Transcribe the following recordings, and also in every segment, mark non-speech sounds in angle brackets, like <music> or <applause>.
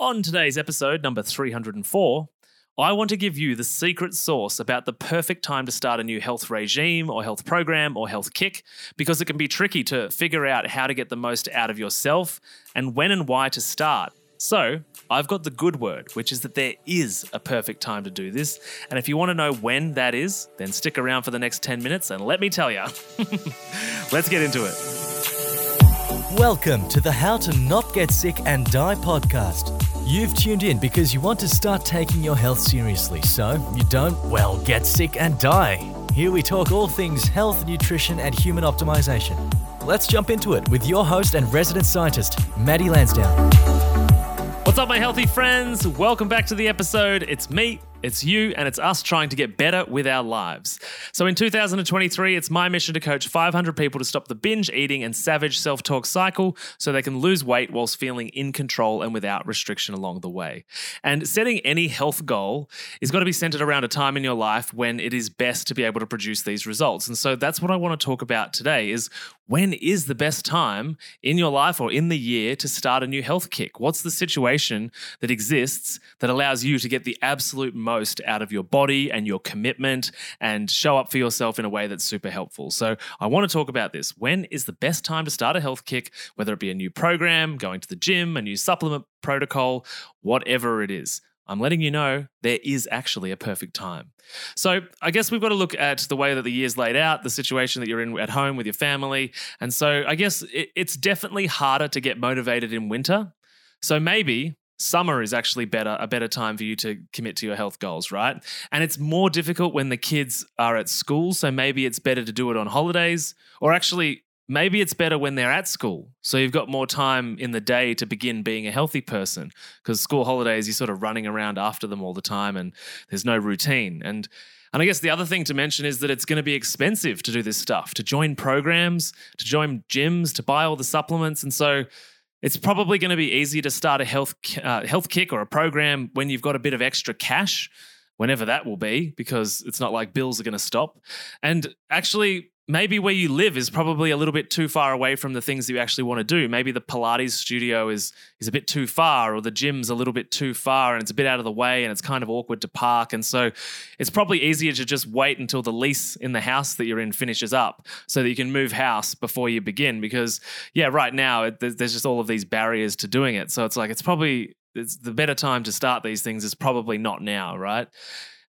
On today's episode, number 304, I want to give you the secret sauce about the perfect time to start a new health regime or health program or health kick because it can be tricky to figure out how to get the most out of yourself and when and why to start. So, I've got the good word, which is that there is a perfect time to do this. And if you want to know when that is, then stick around for the next 10 minutes and let me tell you. <laughs> Let's get into it. Welcome to the How to Not Get Sick and Die podcast. You've tuned in because you want to start taking your health seriously so you don't, well, get sick and die. Here we talk all things health, nutrition, and human optimization. Let's jump into it with your host and resident scientist, Matty Lansdown. What's up, my healthy friends? Welcome back to the episode. It's me, it's you and it's us trying to get better with our lives. So in 2023, it's my mission to coach 500 people to stop the binge eating and savage self talk cycle so they can lose weight whilst feeling in control and without restriction along the way. And setting any health goal is got to be centered around a time in your life when it is best to be able to produce these results. And so that's what I want to talk about today is when is the best time in your life or in the year to start a new health kick? What's the situation that exists that allows you to get the absolute most out of your body and your commitment and show up for yourself in a way that's super helpful? So, I want to talk about this. When is the best time to start a health kick, whether it be a new program, going to the gym, a new supplement protocol, whatever it is? I'm letting you know there is actually a perfect time. So, I guess we've got to look at the way that the year's laid out, the situation that you're in at home with your family. And so, I guess it, it's definitely harder to get motivated in winter. So, maybe summer is actually better a better time for you to commit to your health goals right and it's more difficult when the kids are at school so maybe it's better to do it on holidays or actually maybe it's better when they're at school so you've got more time in the day to begin being a healthy person because school holidays you're sort of running around after them all the time and there's no routine and and I guess the other thing to mention is that it's going to be expensive to do this stuff, to join programs, to join gyms, to buy all the supplements. And so it's probably going to be easy to start a health uh, health kick or a program when you've got a bit of extra cash, whenever that will be, because it's not like bills are going to stop. And actually, maybe where you live is probably a little bit too far away from the things that you actually want to do. Maybe the Pilates studio is is a bit too far, or the gym's a little bit too far, and it's a bit out of the way, and it's kind of awkward to park. And so, it's probably easier to just wait until the lease in the house that you're in finishes up, so that you can move house before you begin. Because yeah, right now it, there's just all of these barriers to doing it. So it's like it's probably it's the better time to start these things is probably not now, right?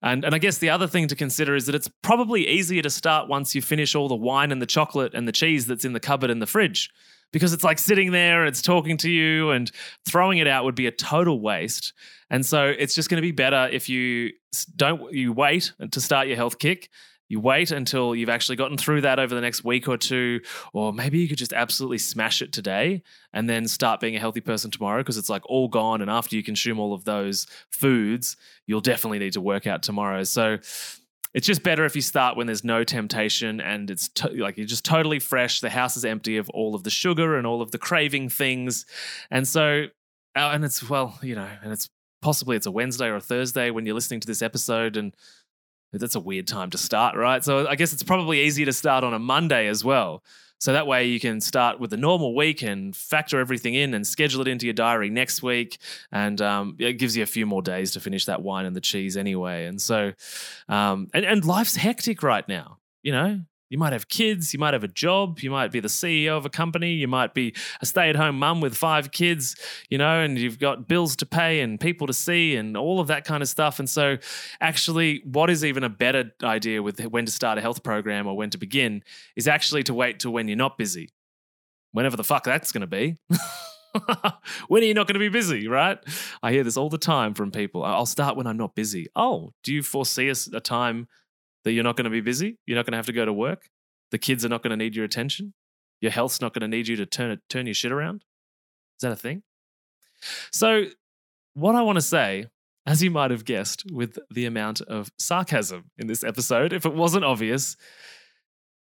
And, and I guess the other thing to consider is that it's probably easier to start once you finish all the wine and the chocolate and the cheese that's in the cupboard in the fridge because it's like sitting there, and it's talking to you, and throwing it out would be a total waste. And so it's just going to be better if you don't you wait to start your health kick you wait until you've actually gotten through that over the next week or two, or maybe you could just absolutely smash it today and then start being a healthy person tomorrow because it's like all gone. And after you consume all of those foods, you'll definitely need to work out tomorrow. So it's just better if you start when there's no temptation and it's to- like you're just totally fresh. The house is empty of all of the sugar and all of the craving things. And so, uh, and it's, well, you know, and it's possibly it's a Wednesday or a Thursday when you're listening to this episode and that's a weird time to start, right? So I guess it's probably easier to start on a Monday as well. So that way you can start with the normal week and factor everything in and schedule it into your diary next week. And um, it gives you a few more days to finish that wine and the cheese anyway. And so, um, and, and life's hectic right now. You know, you might have kids, you might have a job, you might be the CEO of a company, you might be a stay at home mum with five kids, you know, and you've got bills to pay and people to see and all of that kind of stuff. And so, actually, what is even a better idea with when to start a health program or when to begin is actually to wait till when you're not busy, whenever the fuck that's going to be. <laughs> when are you not going to be busy, right? I hear this all the time from people. I'll start when I'm not busy. Oh, do you foresee a, a time that you're not going to be busy. You're not going to have to go to work. The kids are not going to need your attention. Your health's not going to need you to turn it, turn your shit around. Is that a thing? So, what I want to say, as you might have guessed, with the amount of sarcasm in this episode, if it wasn't obvious,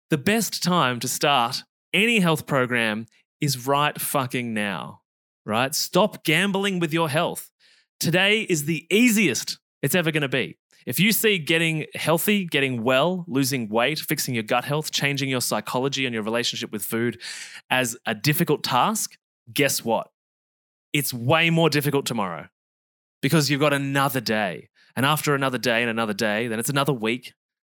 the best time to start any health program is right fucking now, right? Stop gambling with your health. Today is the easiest it's ever going to be. If you see getting healthy, getting well, losing weight, fixing your gut health, changing your psychology and your relationship with food as a difficult task, guess what? it's way more difficult tomorrow because you've got another day. And after another day and another day, then it's another week,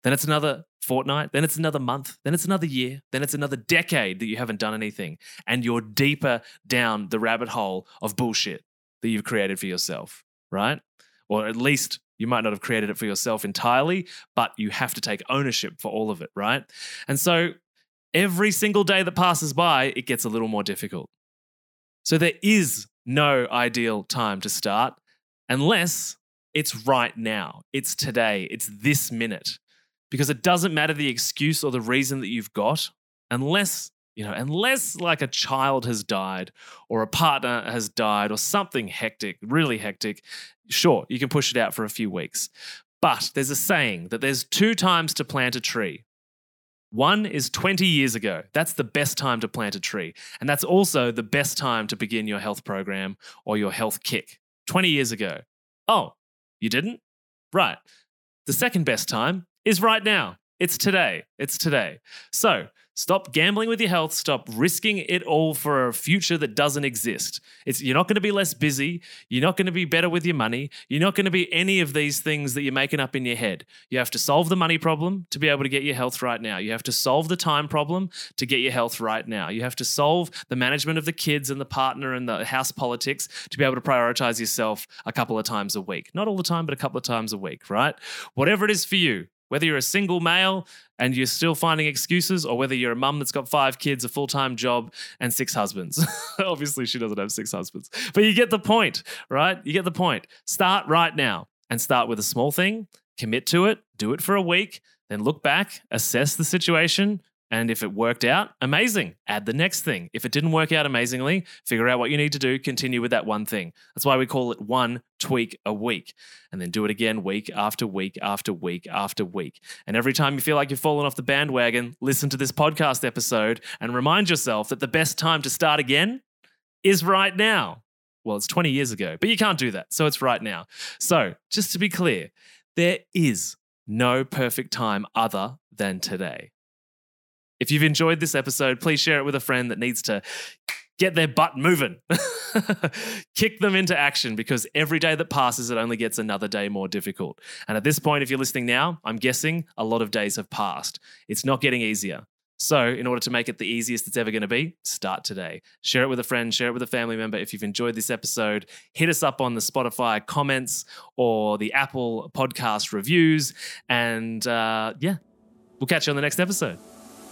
then it's another fortnight, then it's another month, then it's another year, then it's another decade that you haven't done anything. And you're deeper down the rabbit hole of bullshit that you've created for yourself, right? Or at least you might not have created it for yourself entirely, but you have to take ownership for all of it, right? And so every single day that passes by, it gets a little more difficult. So there is no ideal time to start unless it's right now, it's today, it's this minute. Because it doesn't matter the excuse or the reason that you've got, unless, you know, unless like a child has died or a partner has died or something hectic, really hectic, sure, you can push it out for a few weeks. But there's a saying that there's two times to plant a tree. One is 20 years ago. That's the best time to plant a tree. And that's also the best time to begin your health program or your health kick. 20 years ago. Oh, you didn't? Right. The second best time is right now. It's today. It's today. So stop gambling with your health. Stop risking it all for a future that doesn't exist. It's, you're not going to be less busy. You're not going to be better with your money. You're not going to be any of these things that you're making up in your head. You have to solve the money problem to be able to get your health right now. You have to solve the time problem to get your health right now. You have to solve the management of the kids and the partner and the house politics to be able to prioritize yourself a couple of times a week. Not all the time, but a couple of times a week, right? Whatever it is for you, whether you're a single male and you're still finding excuses, or whether you're a mum that's got five kids, a full time job, and six husbands. <laughs> Obviously, she doesn't have six husbands, but you get the point, right? You get the point. Start right now and start with a small thing, commit to it, do it for a week, then look back, assess the situation, and if it worked out, amazing. Add the next thing. If it didn't work out amazingly, figure out what you need to do, continue with that one thing. That's why we call it one tweak a week. And then do it again week after week after week after week. And every time you feel like you've fallen off the bandwagon, listen to this podcast episode and remind yourself that the best time to start again is right now. Well, it's 20 years ago, but you can't do that. So it's right now. So, just to be clear, there is no perfect time other than today. If you've enjoyed this episode, please share it with a friend that needs to get their butt moving. <laughs> Kick them into action because every day that passes, it only gets another day more difficult. And at this point, if you're listening now, I'm guessing a lot of days have passed. It's not getting easier. So, in order to make it the easiest it's ever going to be, start today. Share it with a friend, share it with a family member. If you've enjoyed this episode, hit us up on the Spotify comments or the Apple podcast reviews. And uh, yeah, we'll catch you on the next episode.